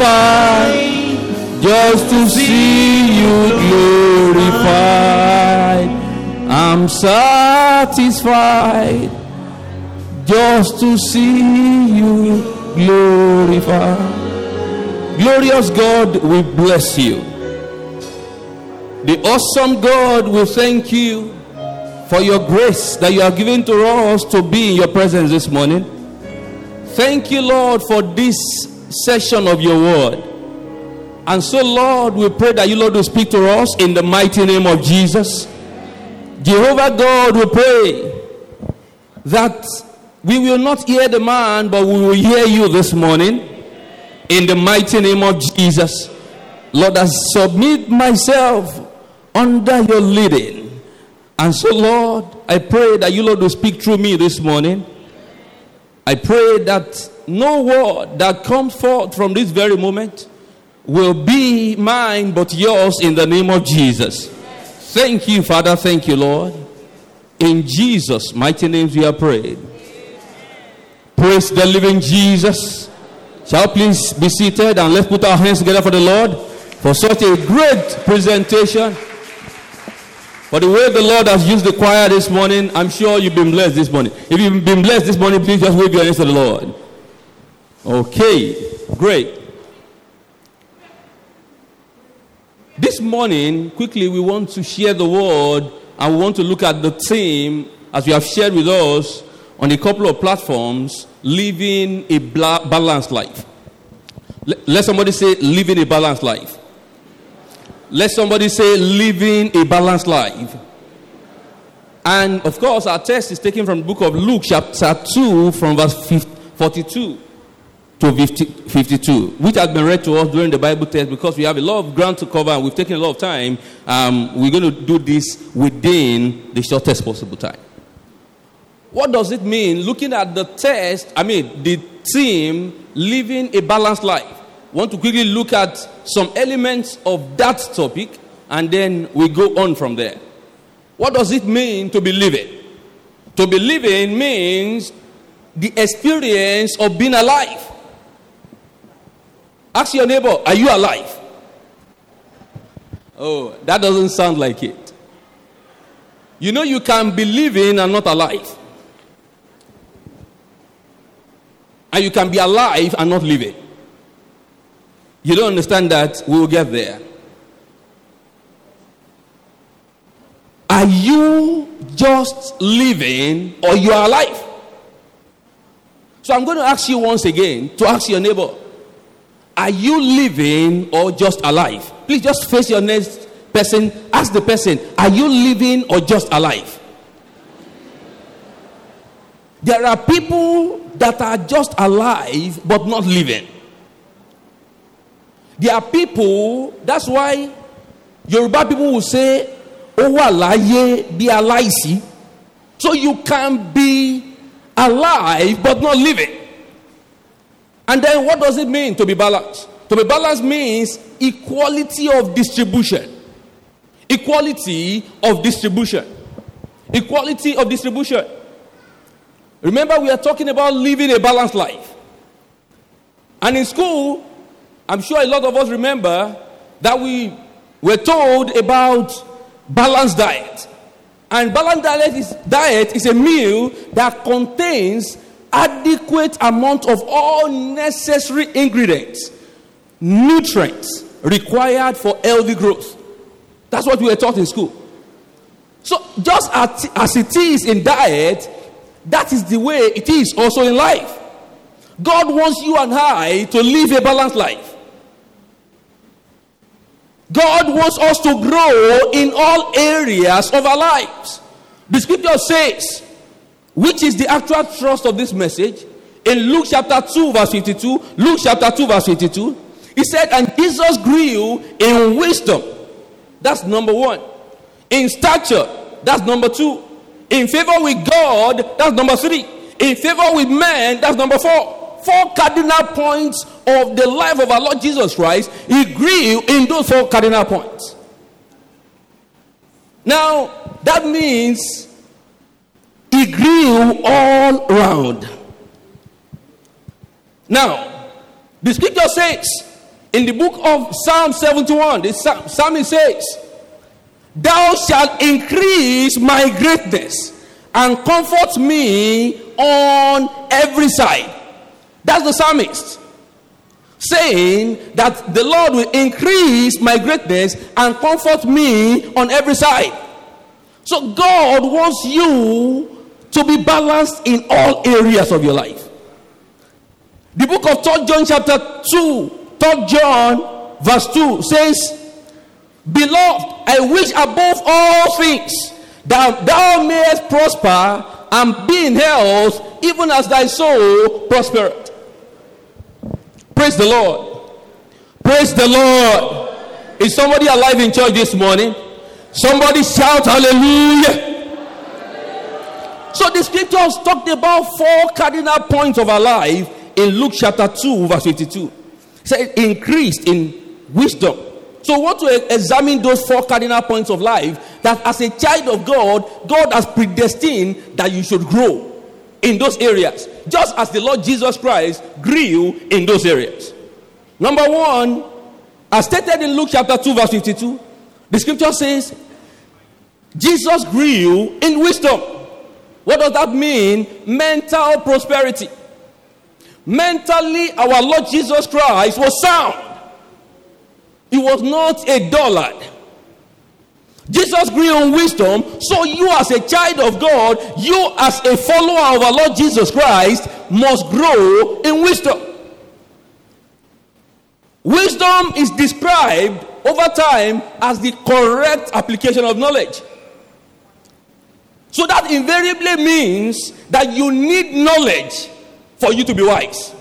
satisfied just to see you glorified. I'm satisfied just to see you glorified. Glorious God, we bless you. The awesome God, we thank you for your grace that you have given to us to be in your presence this morning. Thank you, Lord, for this session of your word. And so, Lord, we pray that you, Lord, will speak to us in the mighty name of Jesus. Jehovah God, we pray that we will not hear the man, but we will hear you this morning in the mighty name of Jesus. Lord, I submit myself under your leading. And so, Lord, I pray that you, Lord, will speak through me this morning. I pray that no word that comes forth from this very moment will be mine but yours in the name of Jesus. Thank you, Father. Thank you, Lord. In Jesus' mighty names we are prayed. Praise the living Jesus. Shall please be seated and let's put our hands together for the Lord for such a great presentation. For the way the Lord has used the choir this morning, I'm sure you've been blessed this morning. If you've been blessed this morning, please just wave your hands to the Lord. Okay, great. This morning, quickly, we want to share the word and we want to look at the theme as we have shared with us on a couple of platforms living a balanced life. Let somebody say, living a balanced life. Let somebody say, living a balanced life. And of course, our text is taken from the book of Luke, chapter 2, from verse 42 to 50, 52, which has been read to us during the Bible test because we have a lot of ground to cover and we've taken a lot of time. Um, we're going to do this within the shortest possible time. What does it mean looking at the test? I mean, the theme, living a balanced life want to quickly look at some elements of that topic and then we go on from there. What does it mean to be living? To be living means the experience of being alive. Ask your neighbor, are you alive? Oh, that doesn't sound like it. You know, you can be living and not alive. And you can be alive and not living. You don't understand that? We will get there. Are you just living or you are alive? So I'm going to ask you once again to ask your neighbor Are you living or just alive? Please just face your next person. Ask the person Are you living or just alive? There are people that are just alive but not living. There are people, that's why Yoruba people will say, Ó wà láyé bí aláìsí. So you can be alive but not living. And then what does it mean to be balanced? To be balanced means equality of distribution. Equality of distribution. Equality of distribution. Remember, we are talking about living a balanced life. And in school, I'm sure a lot of us remember that we were told about balanced diet. And balanced diet is, diet is a meal that contains adequate amount of all necessary ingredients, nutrients required for healthy growth. That's what we were taught in school. So just as, as it is in diet, that is the way it is also in life. God wants you and I to live a balanced life. God wants us to grow in all areas of our lives. The scripture says, which is the actual trust of this message, in Luke chapter 2, verse 52, Luke chapter 2, verse 52, he said, And Jesus grew in wisdom. That's number one. In stature, that's number two. In favor with God, that's number three. In favor with man, that's number four four cardinal points of the life of our Lord Jesus Christ, he grew in those four cardinal points. Now, that means he grew all round. Now, the scripture says In the book of Psalm 71, the psalmist says, Thou shalt increase my greatness and comfort me on every side. That's the psalmist saying that the Lord will increase my greatness and comfort me on every side. So God wants you to be balanced in all areas of your life. The book of 3 John chapter 2, 3 John verse 2 says, Beloved, I wish above all things that thou mayest prosper and be in health, even as thy soul prospereth. Praise the Lord. Praise the Lord. Is somebody alive in church this morning? Somebody shout hallelujah. So the scriptures talked about four cardinal points of our life in Luke chapter 2, verse 52. It said increased in wisdom. So, we want to examine those four cardinal points of life that as a child of God, God has predestined that you should grow in those areas, just as the Lord Jesus Christ grew in those areas. Number one, as stated in Luke chapter 2, verse 52, the scripture says, Jesus grew in wisdom. What does that mean? Mental prosperity. Mentally, our Lord Jesus Christ was sound. He was not a dullard. Jesus grew in wisdom, so you, as a child of God, you, as a follower of our Lord Jesus Christ, must grow in wisdom. Wisdom is described over time as the correct application of knowledge. So that invariably means that you need knowledge for you to be wise.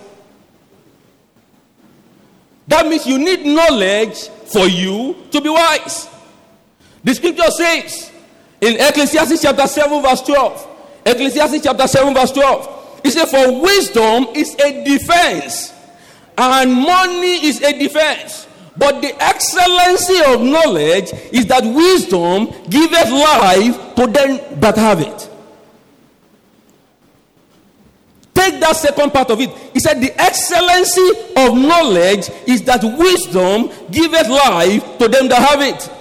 That means you need knowledge for you to be wise. The scripture says in Ecclesiastes chapter 7, verse 12, Ecclesiastes chapter 7, verse 12, it says, For wisdom is a defense, and money is a defense. But the excellency of knowledge is that wisdom giveth life to them that have it. Take that second part of it. He said, The excellency of knowledge is that wisdom giveth life to them that have it.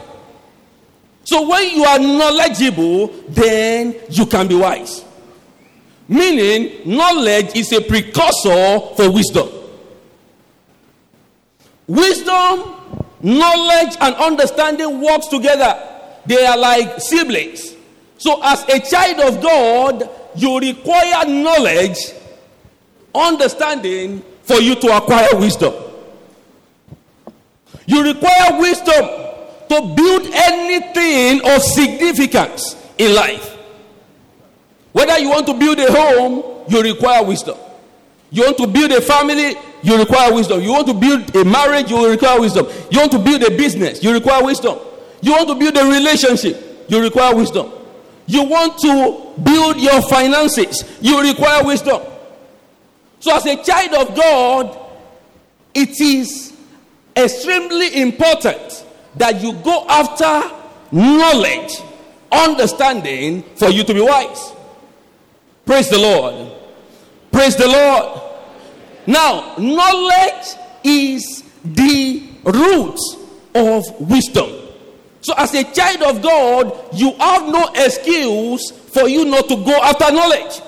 So when you are knowledgeable, then you can be wise. Meaning, knowledge is a precursor for wisdom. Wisdom, knowledge, and understanding works together. They are like siblings. So, as a child of God, you require knowledge, understanding for you to acquire wisdom. You require wisdom to build anything of significance in life. Whether you want to build a home, you require wisdom. You want to build a family, you require wisdom. You want to build a marriage, you require wisdom. You want to build a business, you require wisdom. You want to build a relationship, you require wisdom. You want to build your finances, you require wisdom. So, as a child of God, it is extremely important that you go after knowledge, understanding for you to be wise. Praise the Lord. Praise the Lord. Now, knowledge is the root of wisdom. So, as a child of God, you have no excuse for you not to go after knowledge.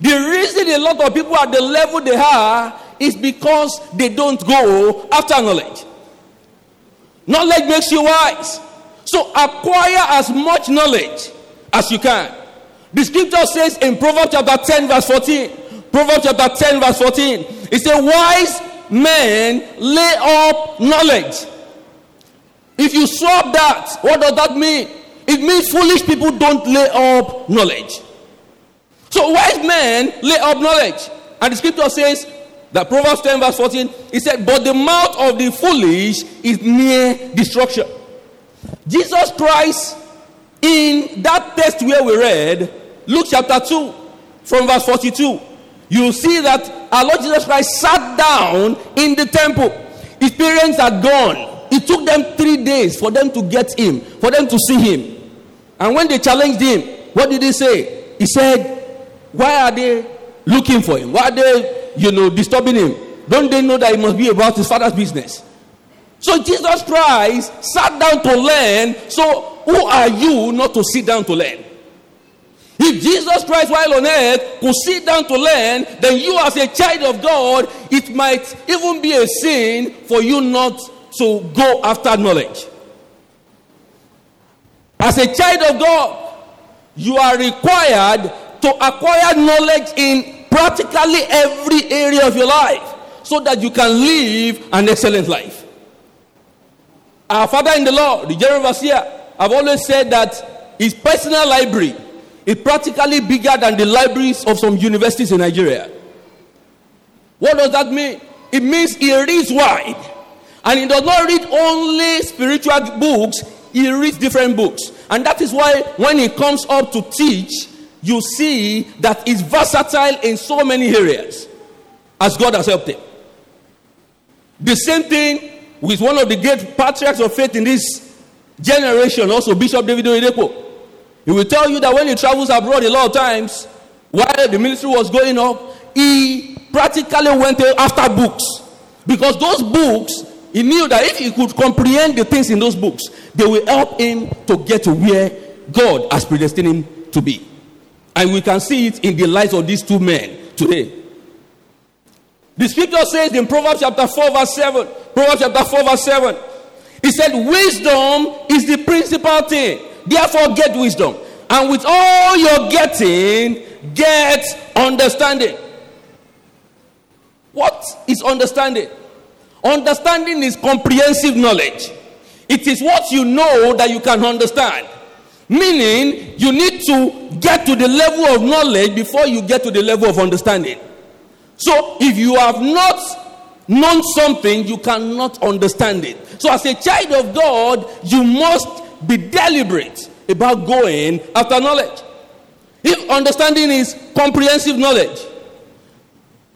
The reason a lot of people are the level they are is because they don't go after knowledge. Knowledge makes you wise. So, acquire as much knowledge as you can. The scripture says in Proverbs chapter 10, verse 14 Proverbs chapter 10, verse 14. It says, Wise men lay up knowledge. If you swap that, what does that mean? It means foolish people don't lay up knowledge. So wise men lay up knowledge. And the scripture says that Proverbs 10, verse 14, it said, But the mouth of the foolish is near destruction. Jesus Christ, in that text where we read, Luke chapter 2, from verse 42, you see that our Lord Jesus Christ sat down in the temple. His parents are gone. It took them three days for them to get him, for them to see him. And when they challenged him, what did he say? He said, Why are they looking for him? Why are they, you know, disturbing him? don't they know that it must be about his father's business? So Jesus Christ sat down to learn. So who are you not to sit down to learn? If Jesus Christ, while on earth, could sit down to learn, then you, as a child of God, it might even be a sin for you not to go after knowledge. As a child of God, you are required to acquire knowledge in practically every area of your life so that you can live an excellent life. Our father in the Lord, the General Overseer, I've always said that his personal library is practically bigger than the libraries of some universities in Nigeria. What does that mean? It means he reads wide. And he does not read only spiritual books, he reads different books. And that is why when he comes up to teach, you see that he's versatile in so many areas as God has helped him. The same thing with one of the great patriarchs of faith in this generation, also Bishop David Oyedepo. He will tell you that when he travels abroad a lot of times, while the ministry was going up, he practically went after books. Because those books, he knew that if he could comprehend the things in those books, they will help him to get to where God has predestined him to be. And we can see it in the lives of these two men today. The scripture says in Proverbs chapter 4, verse 7, Proverbs chapter 4, verse 7, he said, Wisdom is the principal thing. Therefore, get wisdom. And with all you're getting, get understanding. What is understanding? Understanding is comprehensive knowledge. It is what you know that you can understand. Meaning, you need to get to the level of knowledge before you get to the level of understanding. So, if you have not known something, you cannot understand it. So, as a child of God, you must be deliberate about going after knowledge. If understanding is comprehensive knowledge,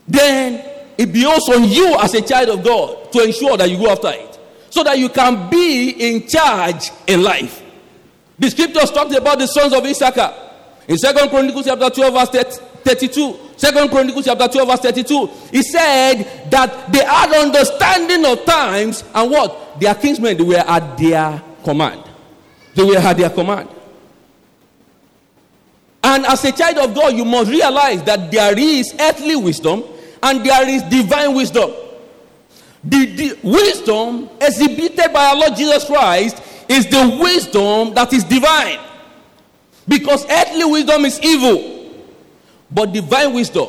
then it behoves on you as a child of God to ensure that you go after it so that you can be in charge in life. The scriptures talked about the sons of Issachar in Second Chronicles chapter 12, verse 32. Second Chronicles chapter 12, verse 32. He said that they had understanding of times and what? Their kinsmen they were at their command. They were at their command. And as a child of God, you must realize that there is earthly wisdom and there is divine wisdom. The, the, wisdom exhibited by our Lord Jesus Christ is the wisdom that is divine. Because earthly wisdom is evil. But divine wisdom,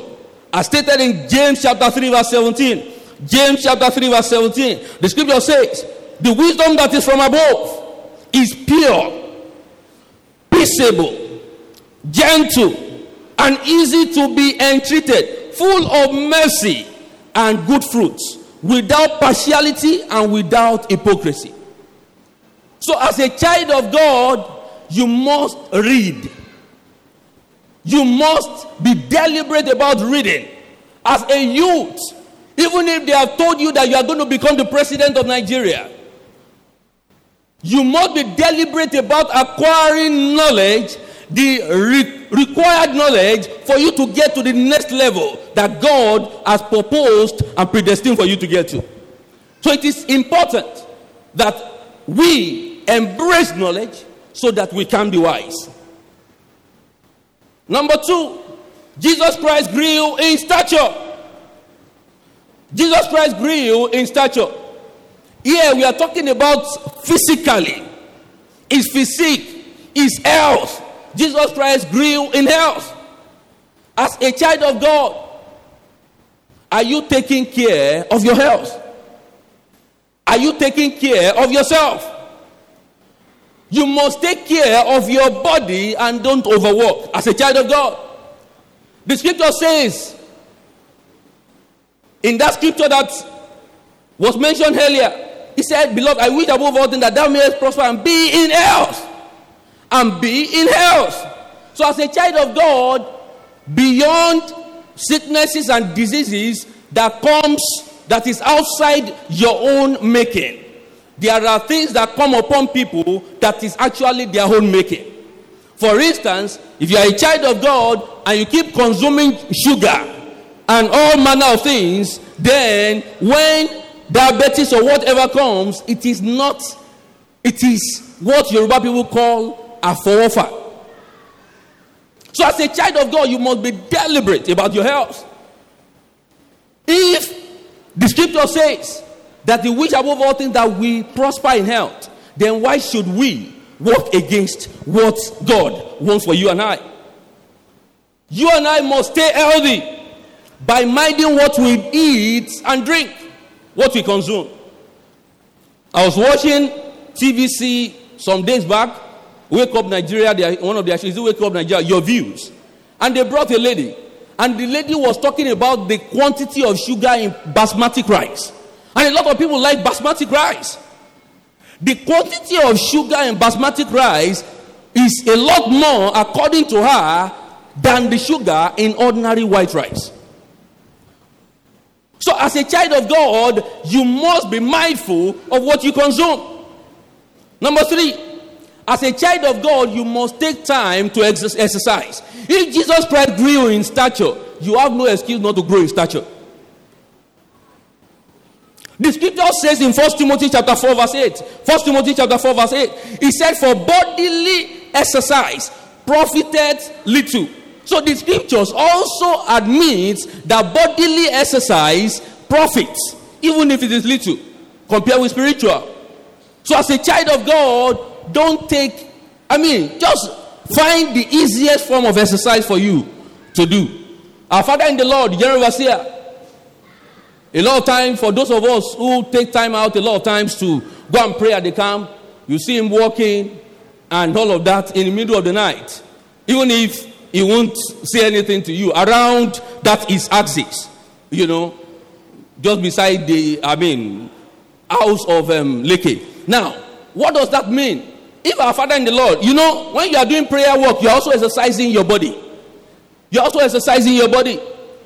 as stated in James chapter 3, verse 17. James chapter 3, verse 17. The scripture says, The wisdom that is from above is pure, peaceable, gentle, and easy to be entreated, full of mercy and good fruits, without partiality and without hypocrisy. So, as a child of God, you must read you must be deliberate about reading. As a youth, even if they have told you that you are going to become the president of Nigeria, you must be deliberate about acquiring knowledge, the re- required knowledge for you to get to the next level that God has proposed and predestined for you to get to. So it is important that we embrace knowledge so that we can be wise. Number two, Jesus Christ grew in stature. Jesus Christ grew in stature. Here we are talking about physically, his physique, his health. Jesus Christ grew in health. As a child of God, are you taking care of your health? Are you taking care of yourself? You must take care of your body and don't overwork as a child of God. The scripture says, in that scripture that was mentioned earlier, he said, Beloved, I wish above all things that thou mayest prosper and be in health. And be in health. So, as a child of God, beyond sicknesses and diseases that comes that is outside your own making there are things that come upon people that is actually their own making. For instance, if you are a child of God and you keep consuming sugar and all manner of things then when diabetes or whatever comes, it is not, it is what Yoruba people call a forefa. So, as a child of God, you must be deliberate about your health. If the scripture says that the wish above all things that we prosper in health, then why should we work against what God wants for you and I? You and I must stay healthy by minding what we eat and drink, what we consume. I was watching TVC some days back, Wake Up Nigeria, one of their shows, Wake Up Nigeria, Your Views. And they brought a lady, and the lady was talking about the quantity of sugar in basmati rice. And a lot of people like basmati rice. The quantity of sugar in basmati rice is a lot more, according to her, than the sugar in ordinary white rice. So, as a child of God, you must be mindful of what you consume. Number three, as a child of God, you must take time to exercise. If Jesus Christ grew in stature, you have no excuse not to grow in stature. The scripture says in 1 Timothy chapter 4, verse 8. 1 Timothy chapter 4, verse 8. He said, For bodily exercise profited little so the scriptures also admit that bodily exercise profits, even if it is little, compared with spiritual. So as a child of God, don't take, I mean, just find the easiest form of exercise for you to do. Our Father in the Lord, General Overseer, a lot of time for those of us who take time out a lot of times to go and pray at the camp, you see him walking and all of that in the middle of the night. Even if he won't say anything to you around that is axis you know just beside the i mean house of um, Leke. now what does that mean if our father in the lord you know when you are doing prayer work you're also exercising your body you're also exercising your body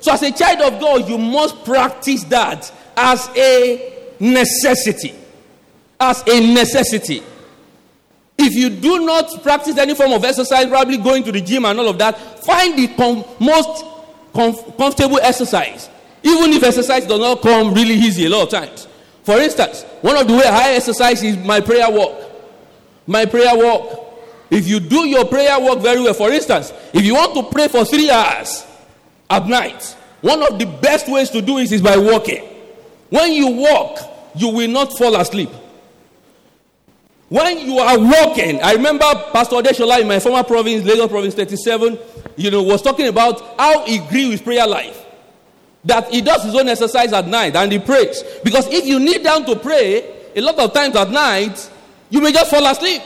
so as a child of god you must practice that as a necessity as a necessity if you do not practice any form of exercise, probably going to the gym and all of that, find the com- most com- comfortable exercise. Even if exercise does not come really easy a lot of times. For instance, one of the way I exercise is my prayer walk. My prayer walk. If you do your prayer walk very well, for instance, if you want to pray for three hours at night, one of the best ways to do it is by walking. When you walk, you will not fall asleep. When you are walking, I remember Pastor Adeshola in my former province, Lagos Province 37, you know, was talking about how he grew his prayer life. That he does his own exercise at night and he prays. Because if you kneel down to pray, a lot of times at night, you may just fall asleep.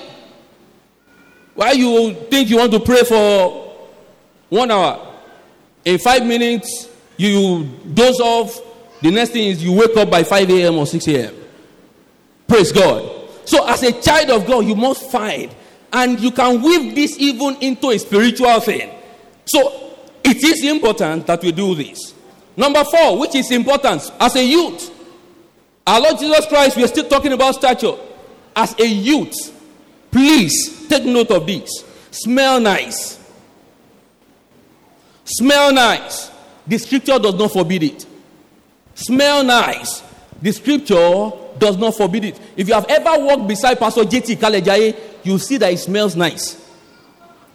Why you think you want to pray for one hour? In five minutes, you doze off. The next thing is you wake up by 5 a.m. or 6 a.m. Praise God. So, as a child of God, you must find, and you can weave this even into a spiritual thing. So, it is important that we do this. Number four, which is important, as a youth, our Lord Jesus Christ, we are still talking about stature. As a youth, please take note of this. Smell nice. Smell nice. The scripture does not forbid it. Smell nice. The scripture does not forbid it. If you have ever walked beside Pastor JT Kalejaiye, you see that it smells nice.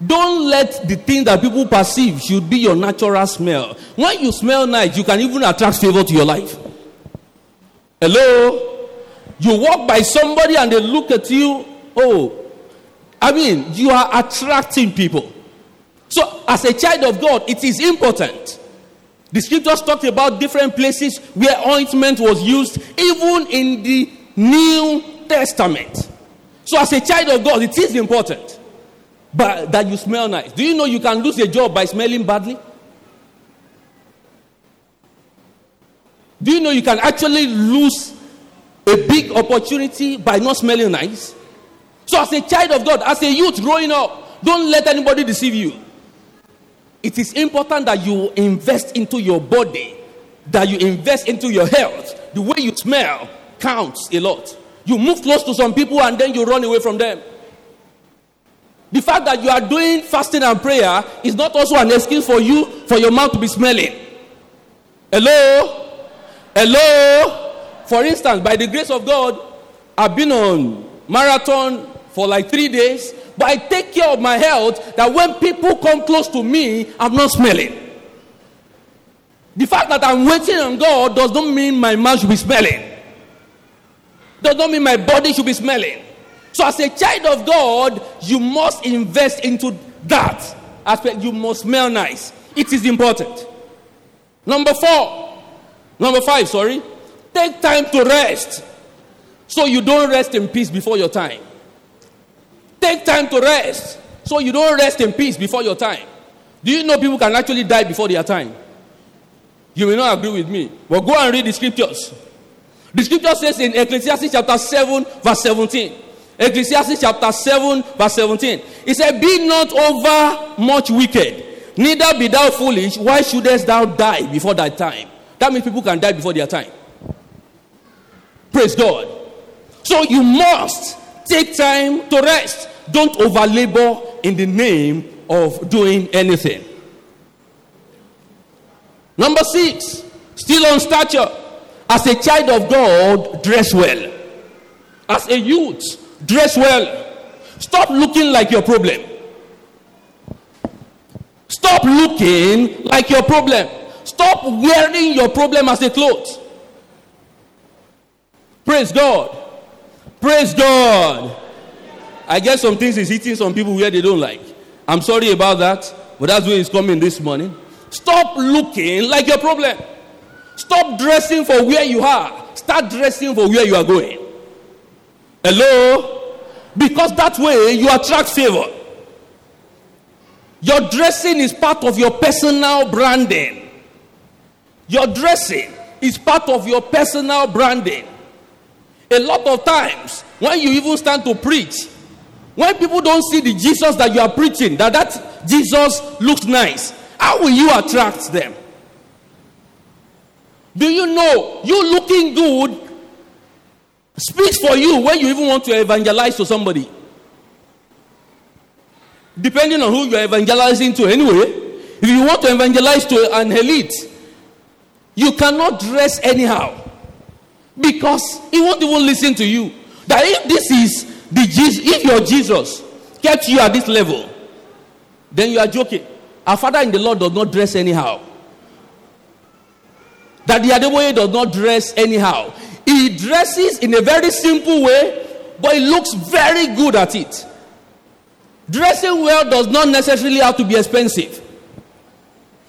Don't let the thing that people perceive should be your natural smell. When you smell nice, you can even attract favor to your life. Hello? You walk by somebody and they look at you. Oh, I mean, you are attracting people. So, as a child of God, it is important the scriptures talked about different places where ointment was used, even in the New Testament. So, as a child of God, it is important but that you smell nice. Do you know you can lose a job by smelling badly? Do you know you can actually lose a big opportunity by not smelling nice? So, as a child of God, as a youth growing up, don't let anybody deceive you it is important that you invest into your body, that you invest into your health. The way you smell counts a lot. You move close to some people and then you run away from them. The fact that you are doing fasting and prayer is not also an excuse for you for your mouth to be smelling. Hello? Hello? For instance, by the grace of God, I've been on marathon for like three days, but I take care of my health that when people come close to me, I'm not smelling. The fact that I'm waiting on God does not mean my mouth should be smelling. Does not mean my body should be smelling. So, as a child of God, you must invest into that aspect. You must smell nice. It is important. Number four, number five, sorry, take time to rest so you don't rest in peace before your time. Take time to rest so you don't rest in peace before your time. Do you know people can actually die before their time? You may not agree with me, but go and read the scriptures. The scripture says in Ecclesiastes chapter 7, verse 17. Ecclesiastes chapter 7, verse 17. It said, Be not over much wicked, neither be thou foolish. Why shouldest thou die before thy time? That means people can die before their time. Praise God. So you must take time to rest. Don't over labor in the name of doing anything. Number six, still on stature. As a child of God, dress well. As a youth, dress well. Stop looking like your problem. Stop looking like your problem. Stop wearing your problem as a cloth. Praise God. Praise God. I guess some things is hitting some people where they don't like. I'm sorry about that, but that's where it's coming this morning. Stop looking like your problem. Stop dressing for where you are. Start dressing for where you are going. Hello? Because that way you attract favor. Your dressing is part of your personal branding. Your dressing is part of your personal branding. A lot of times, when you even stand to preach, when people don't see the Jesus that you are preaching, that that Jesus looks nice, how will you attract them? Do you know you looking good speaks for you when you even want to evangelize to somebody? Depending on who you are evangelizing to, anyway. If you want to evangelize to an elite, you cannot dress anyhow because he won't even listen to you. That if this is the Jesus, if your Jesus kept you at this level, then you are joking. Our Father in the Lord does not dress anyhow. That the other Adeboye does not dress anyhow. He dresses in a very simple way, but he looks very good at it. Dressing well does not necessarily have to be expensive.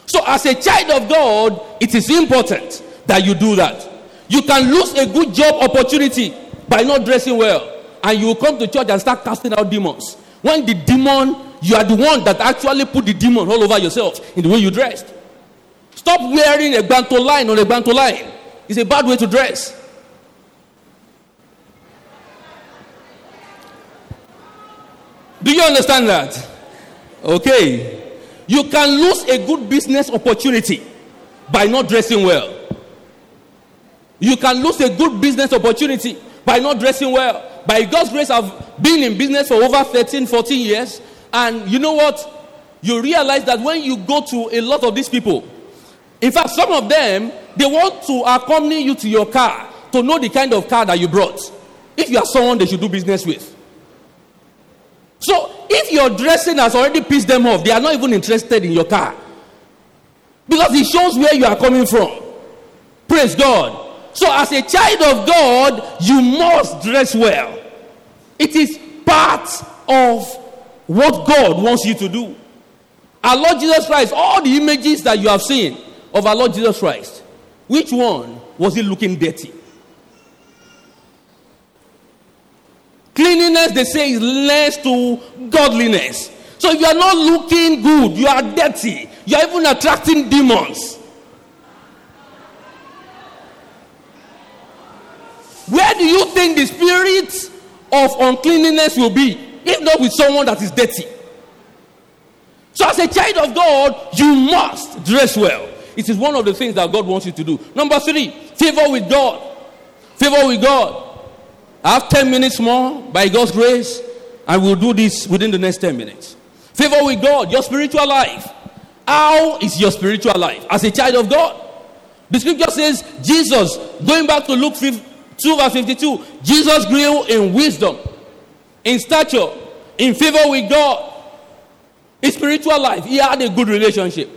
So, as a child of God, it is important that you do that. You can lose a good job opportunity by not dressing well, and you come to church and start casting out demons. When the demon, you are the one that actually put the demon all over yourself in the way you dressed. Stop wearing a banto line on a banto line. It's a bad way to dress. Do you understand that? Okay. You can lose a good business opportunity by not dressing well. You can lose a good business opportunity by not dressing well. By God's grace, I've been in business for over 13, 14 years. And you know what? You realize that when you go to a lot of these people, in fact, some of them, they want to accompany you to your car to know the kind of car that you brought. If you are someone they should do business with. So, if your dressing has already pissed them off, they are not even interested in your car. Because it shows where you are coming from. Praise God. So, as a child of God, you must dress well. It is part of what God wants you to do. Our Lord Jesus Christ, all the images that you have seen of our Lord Jesus Christ, which one was he looking dirty? Cleanliness, they say, is less to godliness. So if you are not looking good, you are dirty. You are even attracting demons. Where do you think the spirit of uncleanliness will be if not with someone that is dirty? So, as a child of God, you must dress well. It is one of the things that God wants you to do. Number three, favor with God. Favor with God. I have 10 minutes more by God's grace, and we'll do this within the next 10 minutes. Favor with God, your spiritual life. How is your spiritual life as a child of God? The scripture says Jesus, going back to Luke 2 verse 52, Jesus grew in wisdom, in stature, in favor with God, in spiritual life. He had a good relationship.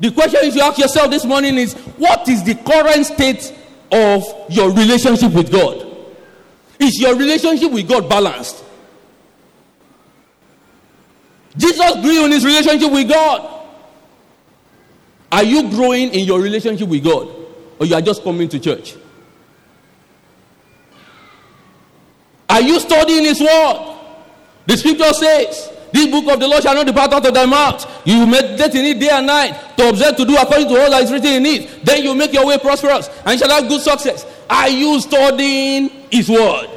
The question you should ask yourself this morning is what is the current state of your relationship with God? Is your relationship with God balanced? Jesus grew in his relationship with God. Are you growing in your relationship with God? Or you are just coming to church? Are you studying his word? The scripture says, This book of the Lord shall not depart out of thy mouth. You meditate in it day and night to observe to do according to all that is written in it. Then you make your way prosperous and shall have good success. Are you studying his word?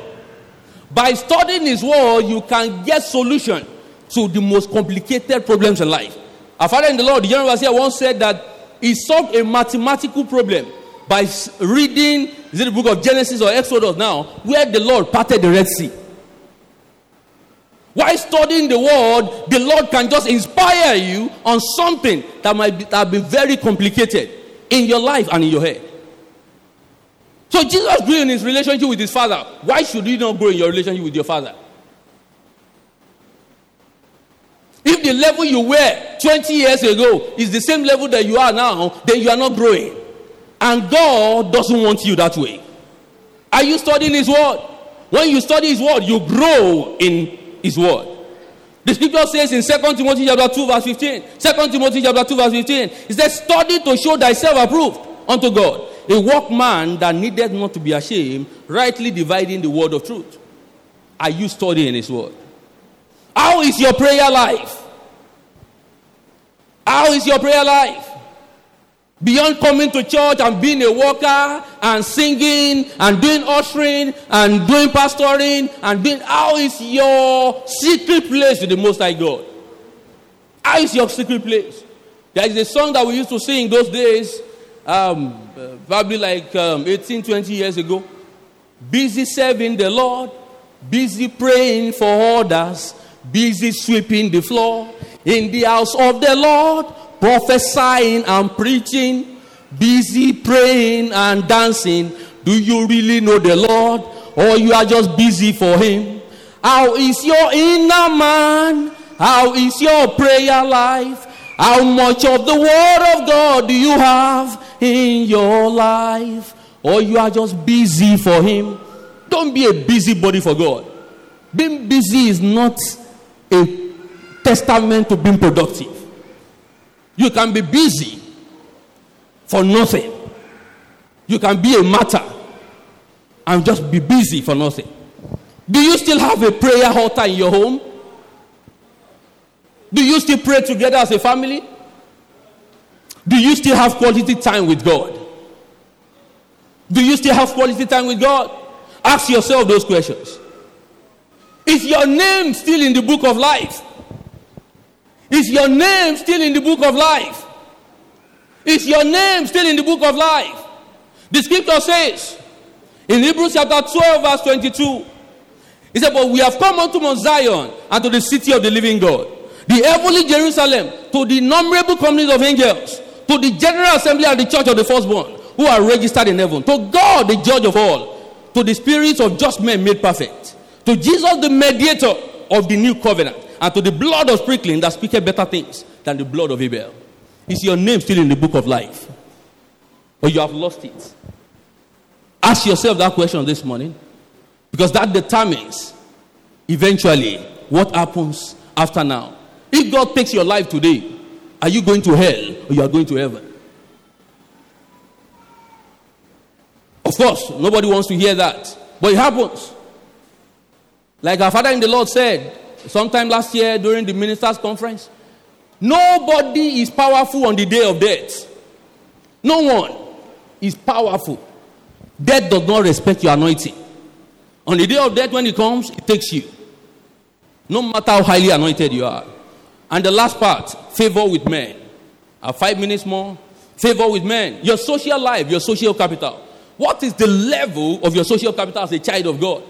By studying his word, you can get solution to the most complicated problems in life. Our father in the Lord, the general here, once said that he solved a mathematical problem by reading is it the book of Genesis or Exodus now, where the Lord parted the Red Sea. While studying the word, the Lord can just inspire you on something that might be, that been very complicated in your life and in your head. So Jesus grew in his relationship with his father. Why should you not grow in your relationship with your father? If the level you were 20 years ago is the same level that you are now, then you are not growing. And God doesn't want you that way. Are you studying His Word? When you study His Word, you grow in His Word. The scripture says in 2 Timothy chapter 2, verse 15, 2 Timothy chapter 2, verse 15, it says, Study to show thyself approved unto God, a workman that needed not to be ashamed, rightly dividing the word of truth. Are you studying His Word? How is your prayer life? How is your prayer life? Beyond coming to church and being a worker and singing and doing ushering and doing pastoring and doing, how is your secret place to the Most High God? How is your secret place? There is a song that we used to sing those days, um, probably like um, 18, 20 years ago. Busy serving the Lord, busy praying for others, busy sweeping the floor in the house of the Lord, prophesying and preaching, busy praying and dancing. Do you really know the Lord or you are just busy for Him? How is your inner man? How is your prayer life? How much of the Word of God do you have in your life? Or you are just busy for Him? Don't be a busybody for God. Being busy is not a testament to being productive. You can be busy for nothing. You can be a matter and just be busy for nothing. Do you still have a prayer altar in your home? Do you still pray together as a family? Do you still have quality time with God? Do you still have quality time with God? Ask yourself those questions. Is your name still in the book of life? Is your name still in the book of life? Is your name still in the book of life? The scripture says in Hebrews chapter 12, verse 22, it said, But we have come unto Mount Zion and to the city of the living God, the heavenly Jerusalem, to the innumerable companies of angels, to the general assembly and the church of the firstborn, who are registered in heaven, to God, the judge of all, to the spirits of just men made perfect, to Jesus, the mediator of the new covenant and to the blood of sprinkling that speaketh better things than the blood of Abel. Is your name still in the book of life? Or you have lost it? Ask yourself that question this morning because that determines eventually what happens after now. If God takes your life today, are you going to hell or you are going to heaven? Of course, nobody wants to hear that, but it happens. Like our Father in the Lord said, sometime last year during the ministers' conference. Nobody is powerful on the day of death. No one is powerful. Death does not respect your anointing. On the day of death, when it comes, it takes you. No matter how highly anointed you are. And the last part favor with men. Uh, five minutes more. Favor with men. Your social life, your social capital. What is the level of your social capital as a child of God?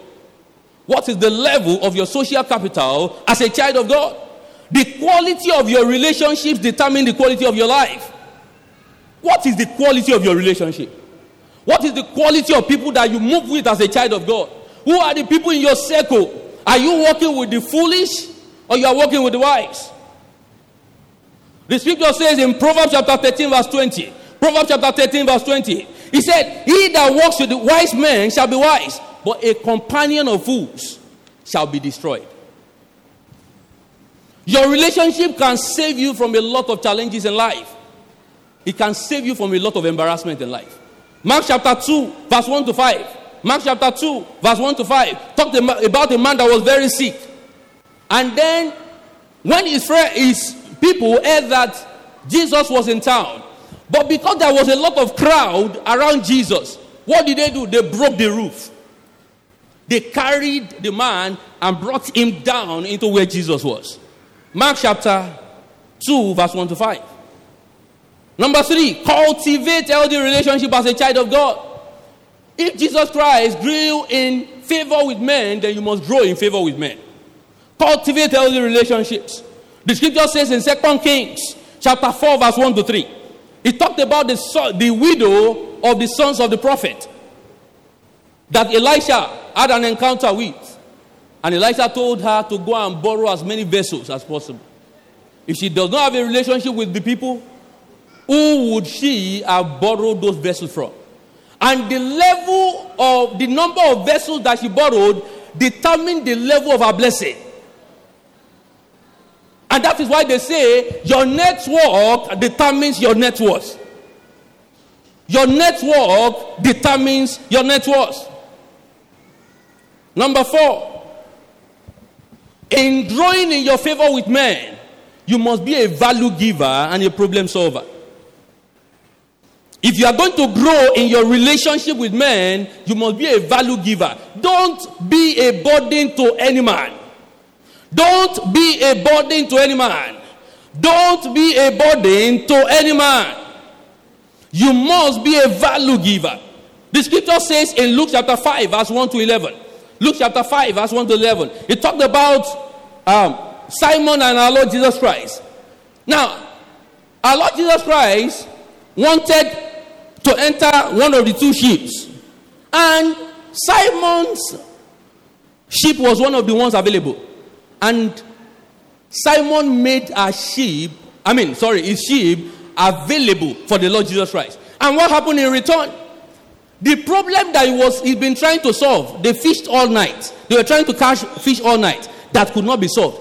What is the level of your social capital as a child of God? The quality of your relationships determine the quality of your life. What is the quality of your relationship? What is the quality of people that you move with as a child of God? Who are the people in your circle? Are you working with the foolish or you are working with the wise? The scripture says in Proverbs chapter 13, verse 20. Proverbs chapter 13, verse 20. He said, He that walks with the wise men shall be wise, but a companion of fools shall be destroyed. Your relationship can save you from a lot of challenges in life. It can save you from a lot of embarrassment in life. Mark chapter 2, verse 1 to 5. Mark chapter 2, verse 1 to 5. Talked about a man that was very sick. And then, when his, friend, his people heard that Jesus was in town, but because there was a lot of crowd around Jesus, what did they do? They broke the roof. They carried the man and brought him down into where Jesus was. Mark chapter 2, verse 1 to 5. Number three, cultivate healthy relationship as a child of God. If Jesus Christ grew in favor with men, then you must grow in favor with men. Cultivate healthy relationships. The scripture says in Second Kings chapter 4, verse 1 to 3. It talked about the, son, the widow of the sons of the prophet that Elisha had an encounter with. And Elisha told her to go and borrow as many vessels as possible. If she does not have a relationship with the people, who would she have borrowed those vessels from? And the level of the number of vessels that she borrowed determined the level of her blessing. And that is why they say your network determines your net worth. Your network determines your net worth. Number four, in growing in your favor with men, you must be a value giver and a problem solver. If you are going to grow in your relationship with men, you must be a value giver. Don't be a burden to any man. Don't be a burden to any man. Don't be a burden to any man. You must be a value giver. The scripture says in Luke chapter 5, verse 1 to 11. Luke chapter 5, verse 1 to 11. It talked about um, Simon and our Lord Jesus Christ. Now, our Lord Jesus Christ wanted to enter one of the two ships. And Simon's ship was one of the ones available. And Simon made a sheep, I mean, sorry, his ship available for the Lord Jesus Christ. And what happened in return? The problem that he was he's been trying to solve, they fished all night. They were trying to catch fish all night. That could not be solved.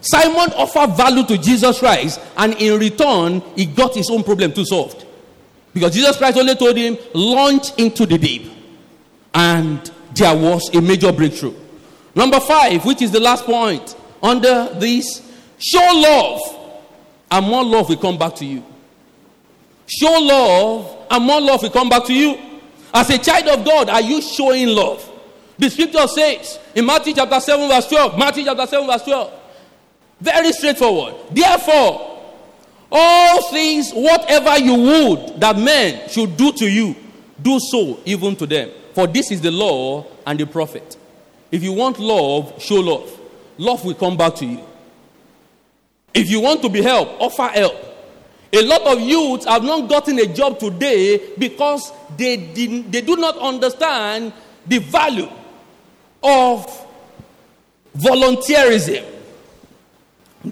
Simon offered value to Jesus Christ, and in return, he got his own problem to solved. Because Jesus Christ only told him, launch into the deep. And there was a major breakthrough. Number five, which is the last point under this, show love, and more love will come back to you. Show love, and more love will come back to you. As a child of God, are you showing love? The scripture says in Matthew chapter 7, verse 12, Matthew chapter 7, verse 12, very straightforward. Therefore, all things, whatever you would that men should do to you, do so even to them. For this is the law and the prophet. If you want love, show love. Love will come back to you. If you want to be helped, offer help. A lot of youths have not gotten a job today because they, did, they do not understand the value of volunteerism,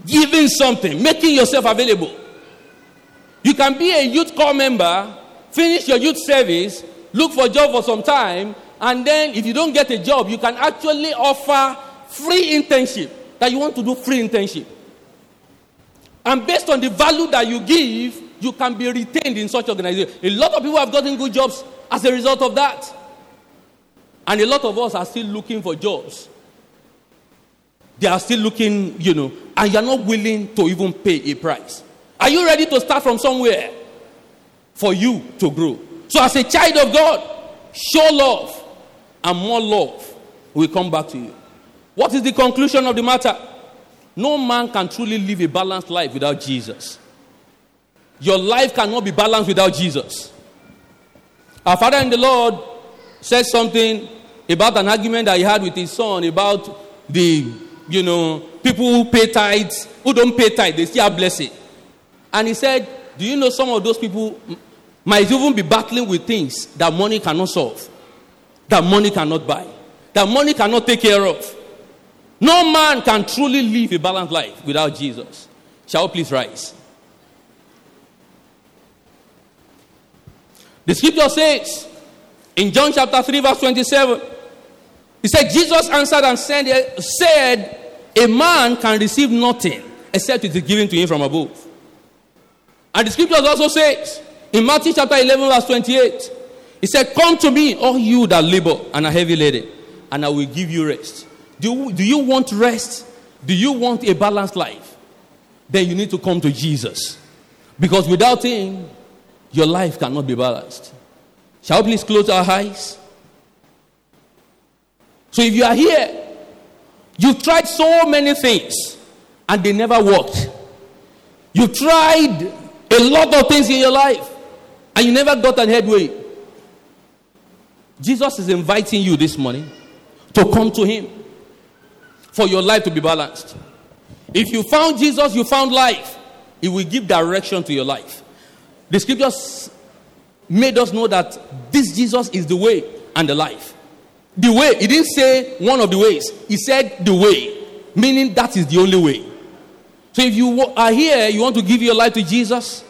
giving something, making yourself available. You can be a youth corps member, finish your youth service, look for a job for some time, and then if you don't get a job, you can actually offer free internship that you want to do free internship. And based on the value that you give, you can be retained in such organization. A lot of people have gotten good jobs as a result of that. And a lot of us are still looking for jobs. They are still looking, you know, and you're not willing to even pay a price. Are you ready to start from somewhere for you to grow? So, as a child of God, show love, and more love will come back to you. What is the conclusion of the matter? No man can truly live a balanced life without Jesus. Your life cannot be balanced without Jesus. Our father in the Lord said something about an argument that he had with his son about the, you know, people who pay tithes, who don't pay tithes, they still have blessing. And he said, Do you know some of those people might even be battling with things that money cannot solve, that money cannot buy, that money cannot take care of. No man can truly live a balanced life without Jesus. Shall we please rise? The scripture says in John chapter 3, verse 27, he said, Jesus answered and said, said A man can receive nothing except it is given to him from above. And the scripture also says in Matthew chapter 11, verse 28, he said, Come to me, all you that labor and are heavy laden, and I will give you rest. Do, do you want rest? Do you want a balanced life? Then you need to come to Jesus. Because without Him, your life cannot be balanced. Shall we please close our eyes? So if you are here, you've tried so many things and they never worked. You've tried a lot of things in your life and you never got an headway. Jesus is inviting you this morning to come to Him for your life to be balanced. If you found Jesus, you found life. It will give direction to your life. The scriptures made us know that this Jesus is the way and the life. The way, he didn't say one of the ways, he said the way, meaning that is the only way. So if you are here, you want to give your life to Jesus,